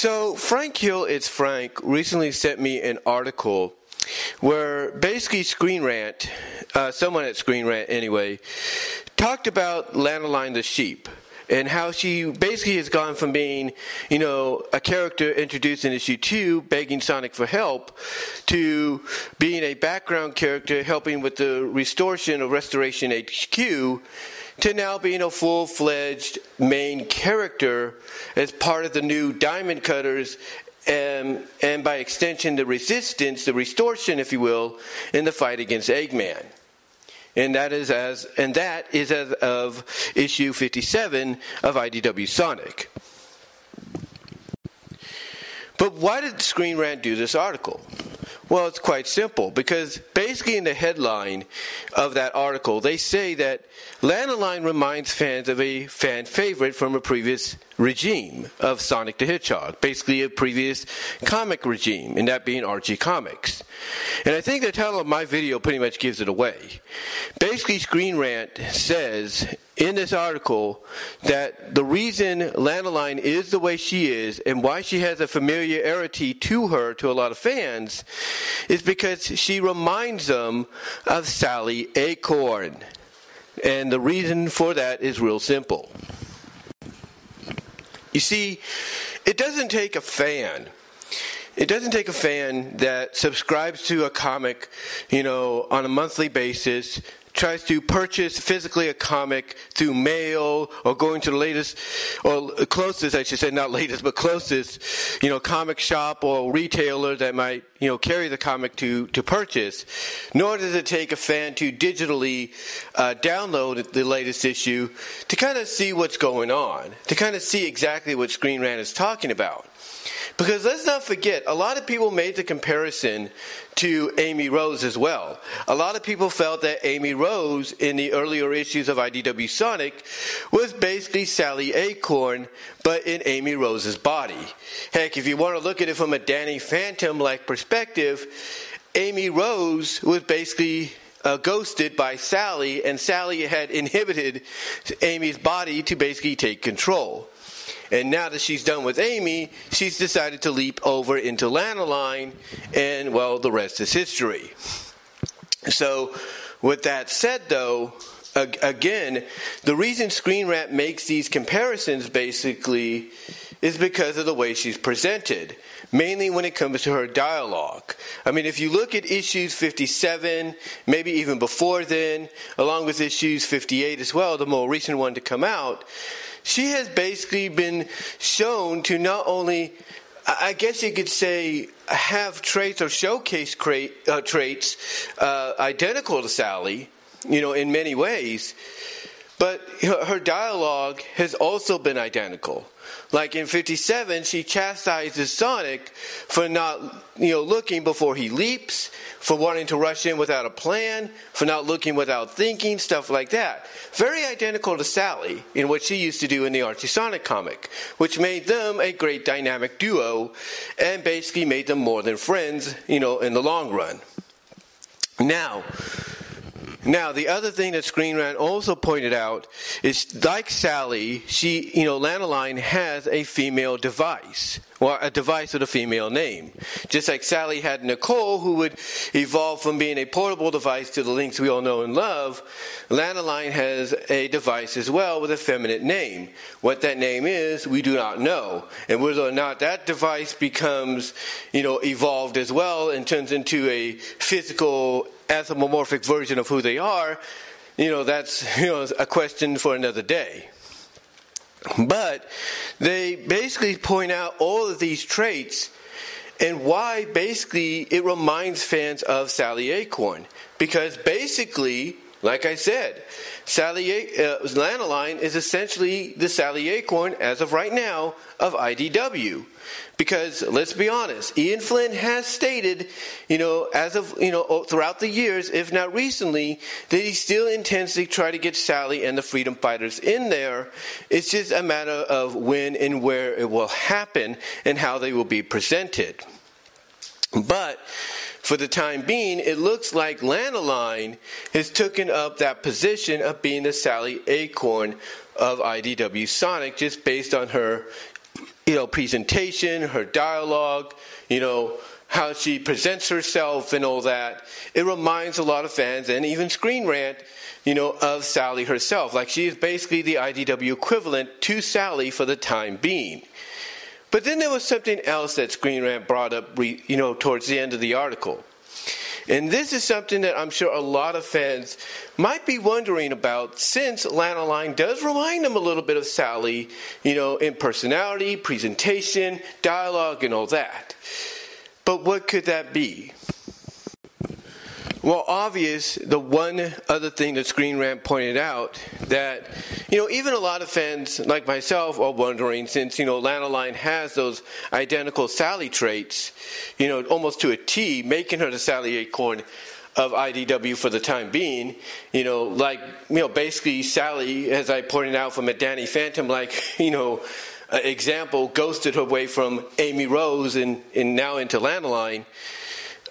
So, Frank Hill, it's Frank, recently sent me an article where basically Screen Rant, uh, someone at Screen Rant anyway, talked about Lanolin the sheep and how she basically has gone from being, you know, a character introduced in issue two, begging Sonic for help, to being a background character helping with the restoration of Restoration HQ, to now being a full fledged main character as part of the new Diamond Cutters and, and by extension the resistance, the restoration, if you will, in the fight against Eggman and that is as and that is as of issue 57 of IDW Sonic. But why did Screen Rant do this article? Well, it's quite simple because basically in the headline of that article, they say that Lanolin reminds fans of a fan favorite from a previous regime of Sonic the Hedgehog, basically a previous comic regime, and that being Archie Comics. And I think the title of my video pretty much gives it away. Basically, Screen Rant says in this article that the reason Lanolin is the way she is and why she has a familiarity to her to a lot of fans is because she reminds them of Sally Acorn. And the reason for that is real simple. You see, it doesn't take a fan. It doesn't take a fan that subscribes to a comic, you know, on a monthly basis, tries to purchase physically a comic through mail or going to the latest or closest, I should say, not latest, but closest, you know, comic shop or retailer that might, you know, carry the comic to, to purchase. Nor does it take a fan to digitally uh, download the latest issue to kind of see what's going on, to kind of see exactly what Screen Rant is talking about. Because let's not forget, a lot of people made the comparison to Amy Rose as well. A lot of people felt that Amy Rose in the earlier issues of IDW Sonic was basically Sally Acorn, but in Amy Rose's body. Heck, if you want to look at it from a Danny Phantom like perspective, Amy Rose was basically uh, ghosted by Sally, and Sally had inhibited Amy's body to basically take control. And now that she's done with Amy, she's decided to leap over into Lanolin, and well, the rest is history. So, with that said, though, again, the reason Screen Rant makes these comparisons basically is because of the way she's presented, mainly when it comes to her dialogue. I mean, if you look at issues 57, maybe even before then, along with issues 58 as well, the more recent one to come out, she has basically been shown to not only, I guess you could say, have traits or showcase uh, traits uh, identical to Sally, you know, in many ways, but her dialogue has also been identical. Like in 57, she chastises Sonic for not, you know, looking before he leaps, for wanting to rush in without a plan, for not looking without thinking, stuff like that. Very identical to Sally in what she used to do in the Archie Sonic comic, which made them a great dynamic duo and basically made them more than friends, you know, in the long run. Now, now, the other thing that Screen Rant also pointed out is like Sally, she, you know, Lanolin has a female device, or a device with a female name. Just like Sally had Nicole, who would evolve from being a portable device to the lynx we all know and love, Lanolin has a device as well with a feminine name. What that name is, we do not know. And whether or not that device becomes, you know, evolved as well and turns into a physical anthropomorphic version of who they are, you know, that's you know, a question for another day. But they basically point out all of these traits and why basically it reminds fans of Sally Acorn. Because basically, like I said, Sally uh, Lanolin is essentially the Sally Acorn, as of right now, of IDW. Because let's be honest, Ian Flynn has stated, you know, as of you know, throughout the years, if not recently, that he still intends to try to get Sally and the Freedom Fighters in there. It's just a matter of when and where it will happen and how they will be presented. But for the time being, it looks like Lanolin has taken up that position of being the Sally Acorn of IDW Sonic just based on her you know, presentation, her dialogue, you know, how she presents herself and all that, it reminds a lot of fans and even Screen Rant, you know, of Sally herself. Like she is basically the IDW equivalent to Sally for the time being. But then there was something else that Screen Rant brought up, you know, towards the end of the article. And this is something that I'm sure a lot of fans might be wondering about since Lanolin does remind them a little bit of Sally, you know, in personality, presentation, dialogue, and all that. But what could that be? Well, obvious, the one other thing that Screen Rant pointed out that, you know, even a lot of fans like myself are wondering since, you know, Lanolin has those identical Sally traits, you know, almost to a T, making her the Sally Acorn of IDW for the time being, you know, like, you know, basically Sally, as I pointed out from a Danny Phantom, like, you know, uh, example ghosted her way from Amy Rose and, and now into Lanolin.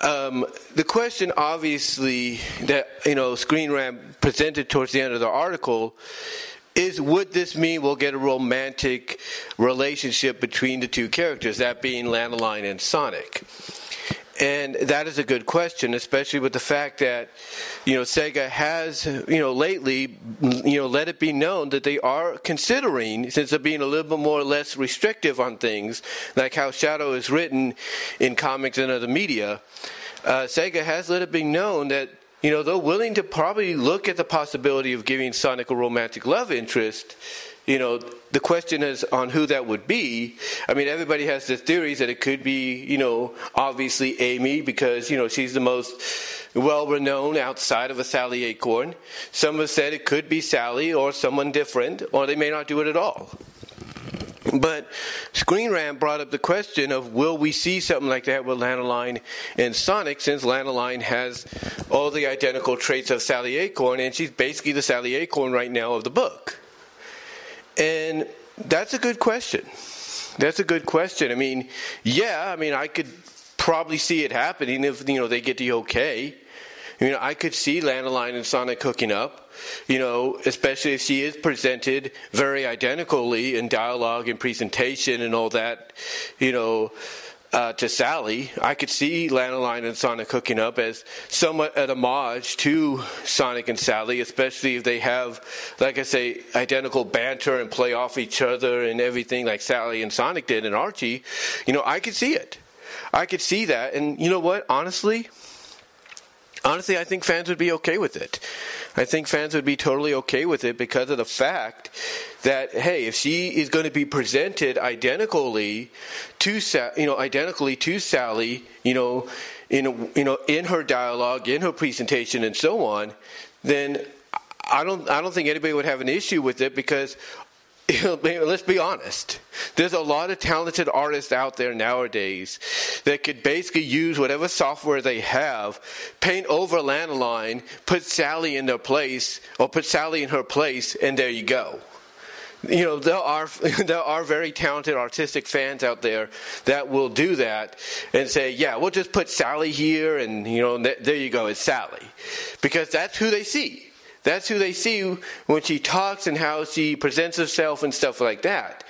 Um, the question, obviously, that you know Screen Rant presented towards the end of the article is: Would this mean we'll get a romantic relationship between the two characters, that being Lanolin and Sonic? And that is a good question, especially with the fact that, you know, Sega has, you know, lately, you know, let it be known that they are considering, since they're being a little bit more or less restrictive on things, like how Shadow is written in comics and other media, uh, Sega has let it be known that you know, they're willing to probably look at the possibility of giving Sonic a romantic love interest you know, the question is on who that would be. I mean, everybody has the theories that it could be, you know, obviously Amy because, you know, she's the most well renowned outside of a Sally Acorn. Some have said it could be Sally or someone different, or they may not do it at all. But Screen Rant brought up the question of will we see something like that with Lanolin and Sonic since Lanolin has all the identical traits of Sally Acorn and she's basically the Sally Acorn right now of the book. And that's a good question. That's a good question. I mean, yeah, I mean, I could probably see it happening if you know they get the okay. You know, I could see Lanolin and Sonic hooking up. You know, especially if she is presented very identically in dialogue and presentation and all that. You know, uh, to Sally, I could see Lanolin and Sonic hooking up as somewhat an homage to Sonic and Sally, especially if they have, like I say, identical banter and play off each other and everything like Sally and Sonic did in Archie. You know, I could see it. I could see that. And you know what? Honestly, honestly, I think fans would be okay with it. I think fans would be totally okay with it because of the fact that hey, if she is going to be presented identically to you know identically to Sally, you know, in you know in her dialogue, in her presentation, and so on, then I don't I don't think anybody would have an issue with it because let's be honest. There's a lot of talented artists out there nowadays that could basically use whatever software they have, paint over Lanolin, put Sally in their place, or put Sally in her place, and there you go. You know, there are there are very talented artistic fans out there that will do that and say, "Yeah, we'll just put Sally here, and you know, there you go, it's Sally," because that's who they see. That's who they see when she talks and how she presents herself and stuff like that.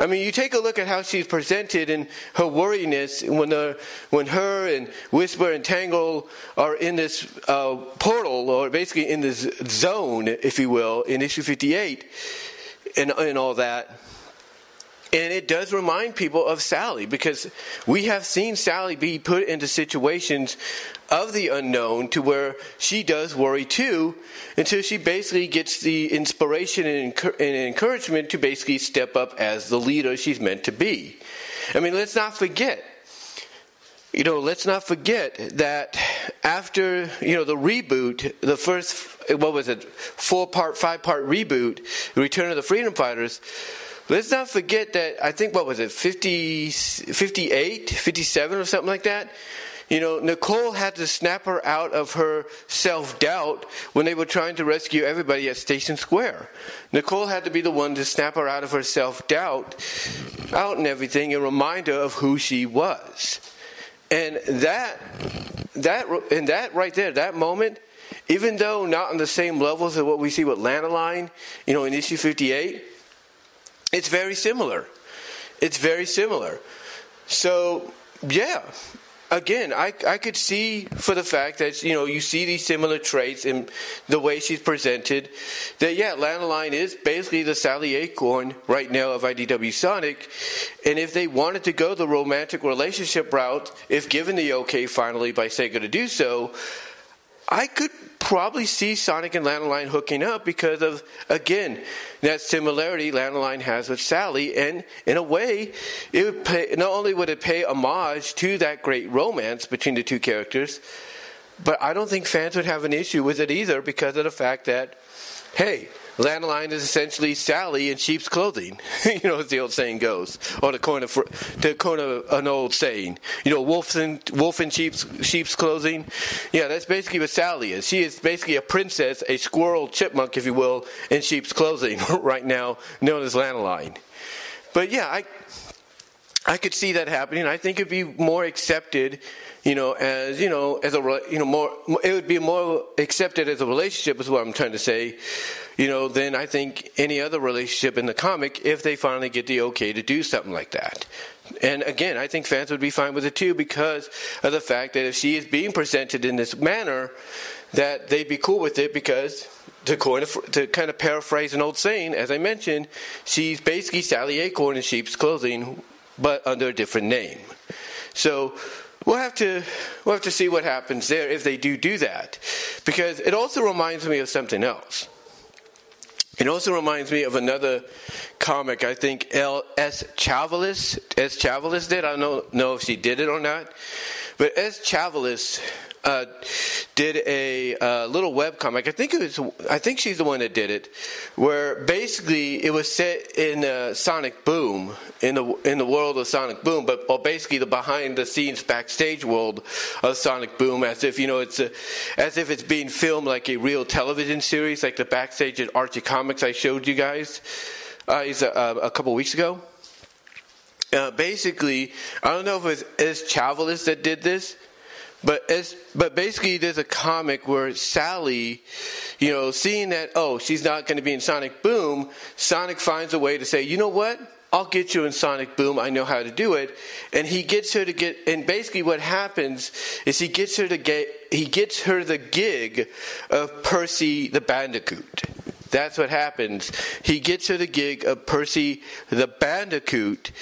I mean, you take a look at how she's presented and her worriness when, the, when her and Whisper and Tangle are in this uh, portal, or basically in this zone, if you will, in issue 58 and, and all that. And it does remind people of Sally because we have seen Sally be put into situations of the unknown to where she does worry too until she basically gets the inspiration and, encouragement to basically step up as the leader she's meant to be. I mean, let's not forget. You know, let's not forget that after, you know, the reboot, the first, what was it, four part, five part reboot, Return of the Freedom Fighters, Let's not forget that I think what was it 50 58 57 or something like that. You know, Nicole had to snap her out of her self-doubt when they were trying to rescue everybody at Station Square. Nicole had to be the one to snap her out of her self-doubt out and everything and remind her of who she was. And that that and that right there, that moment, even though not on the same levels of what we see with Lanolin, you know, in issue 58, it's very similar. it's very similar. So, yeah, again, I, I could see for the fact that, you know, you see these similar traits in the way she's presented, that, yeah, Lanolin is basically the Sally Acorn right now of IDW Sonic. And if they wanted to go the romantic relationship route, if given the okay finally by Sega to do so, I could probably see Sonic and Lanolin hooking up because of, again, that similarity Lanolin has with Sally. And in a way, it would pay, not only would it pay homage to that great romance between the two characters, but I don't think fans would have an issue with it either because of the fact that, hey, Lanolin is essentially Sally in sheep's clothing. you know, as the old saying goes, or to coin, a, to coin a, an old saying. You know, wolf in, wolf in sheep's, sheep's clothing. Yeah, that's basically what Sally is. She is basically a princess, a squirrel chipmunk, if you will, in sheep's clothing right now, known as Lanolin. But yeah, I, I could see that happening. I think it'd be more accepted you know, as you know, as a you know more, it would be more accepted as a relationship is what I'm trying to say, you know, than I think any other relationship in the comic if they finally get the okay to do something like that. And again, I think fans would be fine with it too because of the fact that if she is being presented in this manner, that they'd be cool with it because to, coin to kind of paraphrase an old saying, as I mentioned, she's basically Sally Acorn in sheep's clothing, but under a different name. So We'll have to we'll have to see what happens there if they do do that, because it also reminds me of something else. It also reminds me of another comic. I think L. S. Chavelis S. Chavelis did. I don't know if she did it or not, but S. Chavelis uh, did a uh, little web comic. I think it was. I think she's the one that did it, where basically it was set in uh, Sonic Boom in the in the world of Sonic Boom, but well, basically the behind the scenes backstage world of Sonic Boom, as if you know it's a, as if it's being filmed like a real television series, like the backstage at Archie Comics I showed you guys uh, a, a couple weeks ago. Uh, basically, I don't know if it was S. Chavelis that did this, but as but basically, there's a comic where Sally, you know, seeing that oh she's not going to be in Sonic Boom, Sonic finds a way to say, you know what? I'll get you in Sonic Boom. I know how to do it. And he gets her to get, and basically what happens is he gets her to get, he gets her the gig of Perci the Bandicoot. That's what happens. He gets her the gig of Perci the Bandicoot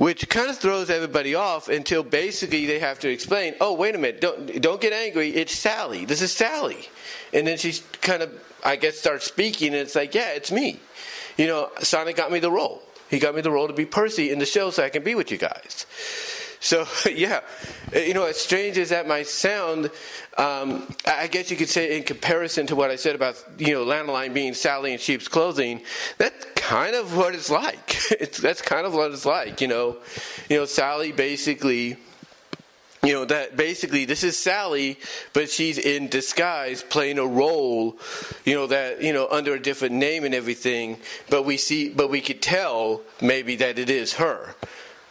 which kind of throws everybody off until basically they have to explain, oh, wait a minute, don't, don't get angry, it's Sally. This is Sally. And then she kind of, I guess, starts speaking, and it's like, yeah, it's me. You know, Sonic got me the role. He got me the role to be Perci in the show so I can be with you guys. So, yeah, you know, as strange as that might sound, um, I guess you could say, in comparison to what I said about, you know, Lanolin being Sally in sheep's clothing, that's kind of what it's like. It's, that's kind of what it's like, you know. You know, Sally basically you know that basically this is Sally, but she's in disguise playing a role, you know that you know under a different name and everything. But we see, but we could tell maybe that it is her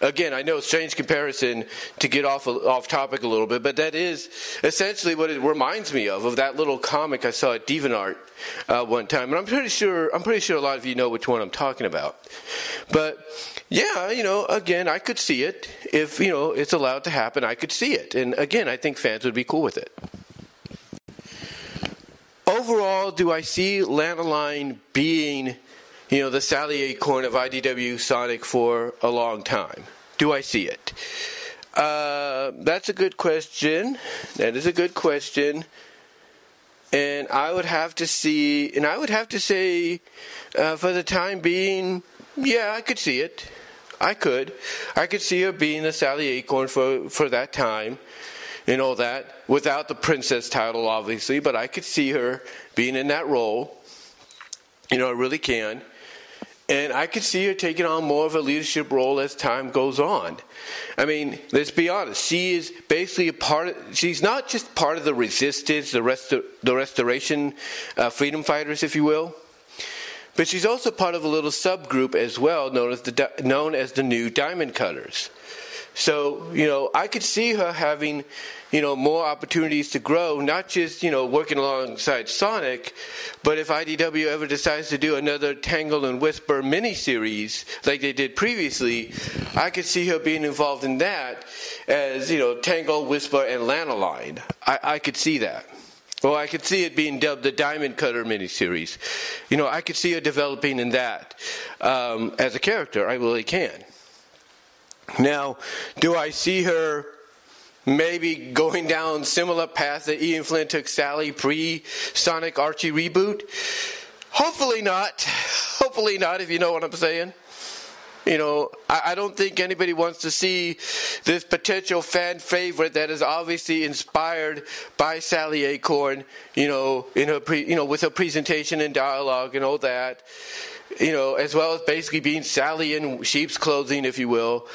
again, I know strange comparison to get off off topic a little bit, but that is essentially what it reminds me of of that little comic I saw at DeviantArt uh, one time, and I'm pretty sure I'm pretty sure a lot of you know which one I'm talking about. But yeah, you know, again, I could see it if you know it's allowed to happen. I could see it, and again, I think fans would be cool with it. Overall, do I see Lanolin being you know, the Sally Acorn of IDW Sonic for a long time? Do I see it? Uh, that's a good question. That is a good question. And I would have to see, and I would have to say, uh, for the time being, yeah, I could see it. I could. I could see her being the Sally Acorn for, for that time and all that, without the princess title, obviously, but I could see her being in that role. You know, I really can. And I could see her taking on more of a leadership role as time goes on. I mean, let's be honest. She is basically a part. Of, she's not just part of the resistance, the rest, the restoration, uh, freedom fighters, if you will, but she's also part of a little subgroup as well, known as the known as the New Diamond Cutters. So, you know, I could see her having, you know, more opportunities to grow, not just, you know, working alongside Sonic, but if IDW ever decides to do another Tangle and Whisper miniseries like they did previously, I could see her being involved in that as, you know, Tangle, Whisper, and Lanolin. I, I could see that. Well, I could see it being dubbed the Diamond Cutter miniseries. You know, I could see her developing in that um, as a character. I really can. Now, do I see her maybe going down similar paths that Ian Flynn took Sally pre Sonic Archie reboot? Hopefully not. Hopefully not, if you know what I'm saying. You know, I, I, don't think anybody wants to see this potential fan favorite that is obviously inspired by Sally Acorn. You know, in her pre, you know with her presentation and dialogue and all that. You know, as well as basically being Sally in sheep's clothing, if you will.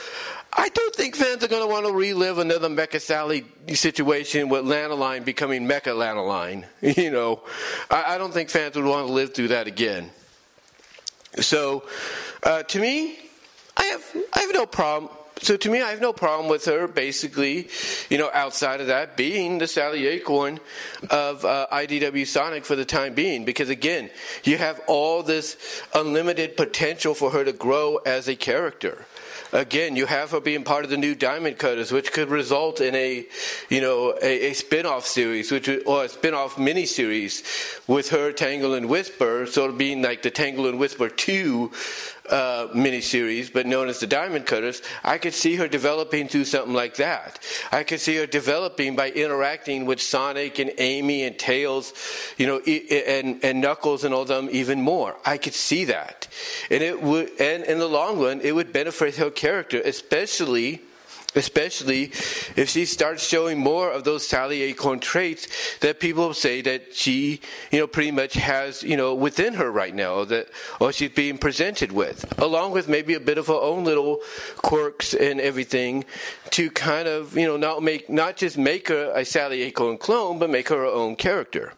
I don't think fans are going to want to relive another Mecha Sally situation with Lanolin becoming Mecha Lanolin. You know, I, I, don't think fans would want to live through that again. So, uh, to me, I have I have no problem. So to me, I have no problem with her basically, you know, outside of that being the Sally Acorn of uh, IDW Sonic for the time being. Because again, you have all this unlimited potential for her to grow as a character again, you have her being part of the new Diamond Cutters, which could result in a, you know, a, a spin-off series, which or a spin-off miniseries with her Tangle and Whisper, sort of being like the Tangle and Whisper two uh, miniseries, but known as the Diamond Cutters, I could see her developing through something like that. I could see her developing by interacting with Sonic and Amy and Tails, you know, and, and Knuckles and all them even more. I could see that. And it would, and in the long run, it would benefit her character, especially especially if she starts showing more of those Sally Acorn traits that people say that she, you know, pretty much has, you know, within her right now, that or she's being presented with, along with maybe a bit of her own little quirks and everything, to kind of, you know, not make not just make her a Sally Acorn clone, but make her her own character.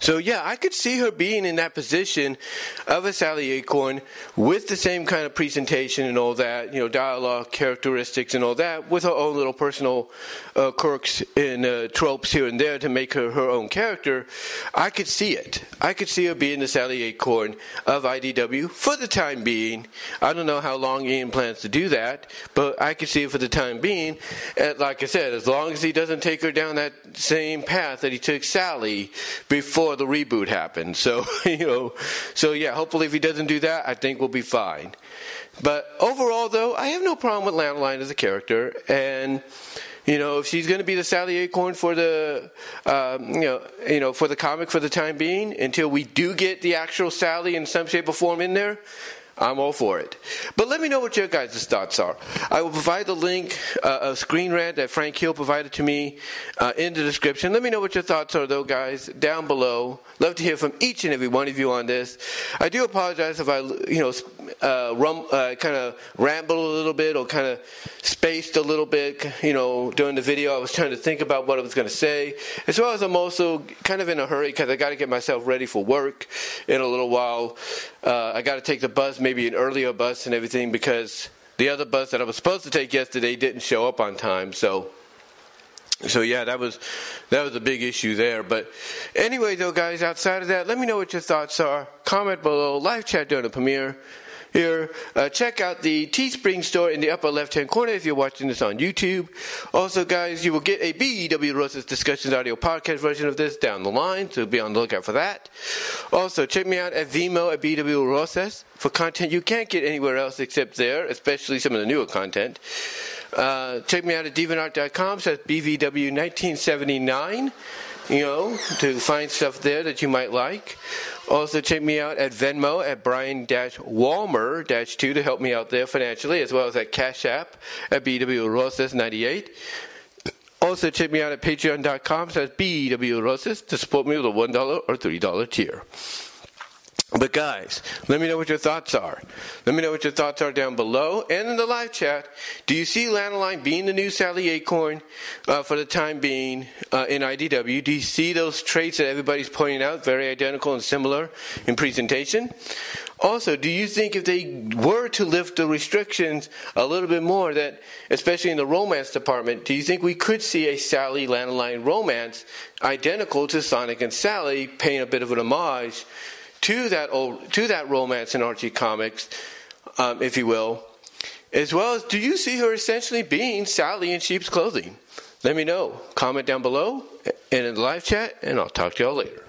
So yeah, I could see her being in that position of a Sally Acorn with the same kind of presentation and all that, you know, dialogue, characteristics, and all that, with her own little personal uh, quirks and uh, tropes here and there to make her her own character. I could see it. I could see her being the Sally Acorn of IDW for the time being. I don't know how long Ian plans to do that, but I could see it for the time being. And like I said, as long as he doesn't take her down that same path that he took Sally before the reboot happened. So, you know, so yeah, hopefully if he doesn't do that, I think we'll be fine. But overall, though, I have no problem with Lanolin as a character. And, you know, if she's going to be the Sally Acorn for the, um, you know, you know, for the comic for the time being, until we do get the actual Sally in some shape or form in there, I'm all for it. But let me know what your guys' thoughts are. I will provide the link uh, of Screen Rant that Frank Hill provided to me uh, in the description. Let me know what your thoughts are, though, guys, down below. Love to hear from each and every one of you on this. I do apologize if I, you know, uh, rum, uh, kind of rambled a little bit or kind of spaced a little bit, you know, during the video. I was trying to think about what I was going to say, as well as I'm also kind of in a hurry because I got to get myself ready for work in a little while. Uh, I got to take the bus, maybe an earlier bus and everything, because the other bus that I was supposed to take yesterday didn't show up on time. So so yeah, that was that was a big issue there. But anyway, though, guys, outside of that, let me know what your thoughts are. Comment below. Live chat during the premiere. Here, uh, check out the Teespring store in the upper left-hand corner if you're watching this on YouTube. Also, guys, you will get a BEW Roses Discussions audio podcast version of this down the line, so be on the lookout for that. Also, check me out at Vimeo at BW Rosas for content you can't get anywhere else except there, especially some of the newer content. Uh, check me out at deviantart.com, says BVW1979, you know, to find stuff there that you might like. Also, check me out at Venmo at Brian Walmer 2 to help me out there financially, as well as at Cash App at BW Rosas 98. Also, check me out at patreon.com slash BW Rosas to support me with a $1 or $3 tier. But guys, let me know what your thoughts are. Let me know what your thoughts are down below and in the live chat. Do you see Lanolin being the new Sally Acorn uh, for the time being uh, in IDW? Do you see those traits that everybody's pointing out, very identical and similar in presentation? Also, do you think if they were to lift the restrictions a little bit more, that especially in the romance department, do you think we could see a Sally Lanolin romance identical to Sonic and Sally, paying a bit of an homage to that old to that romance in Archie comics, um, if you will, as well as do you see her essentially being Sally in sheep's clothing? Let me know. Comment down below and in the live chat, and I'll talk to y'all later.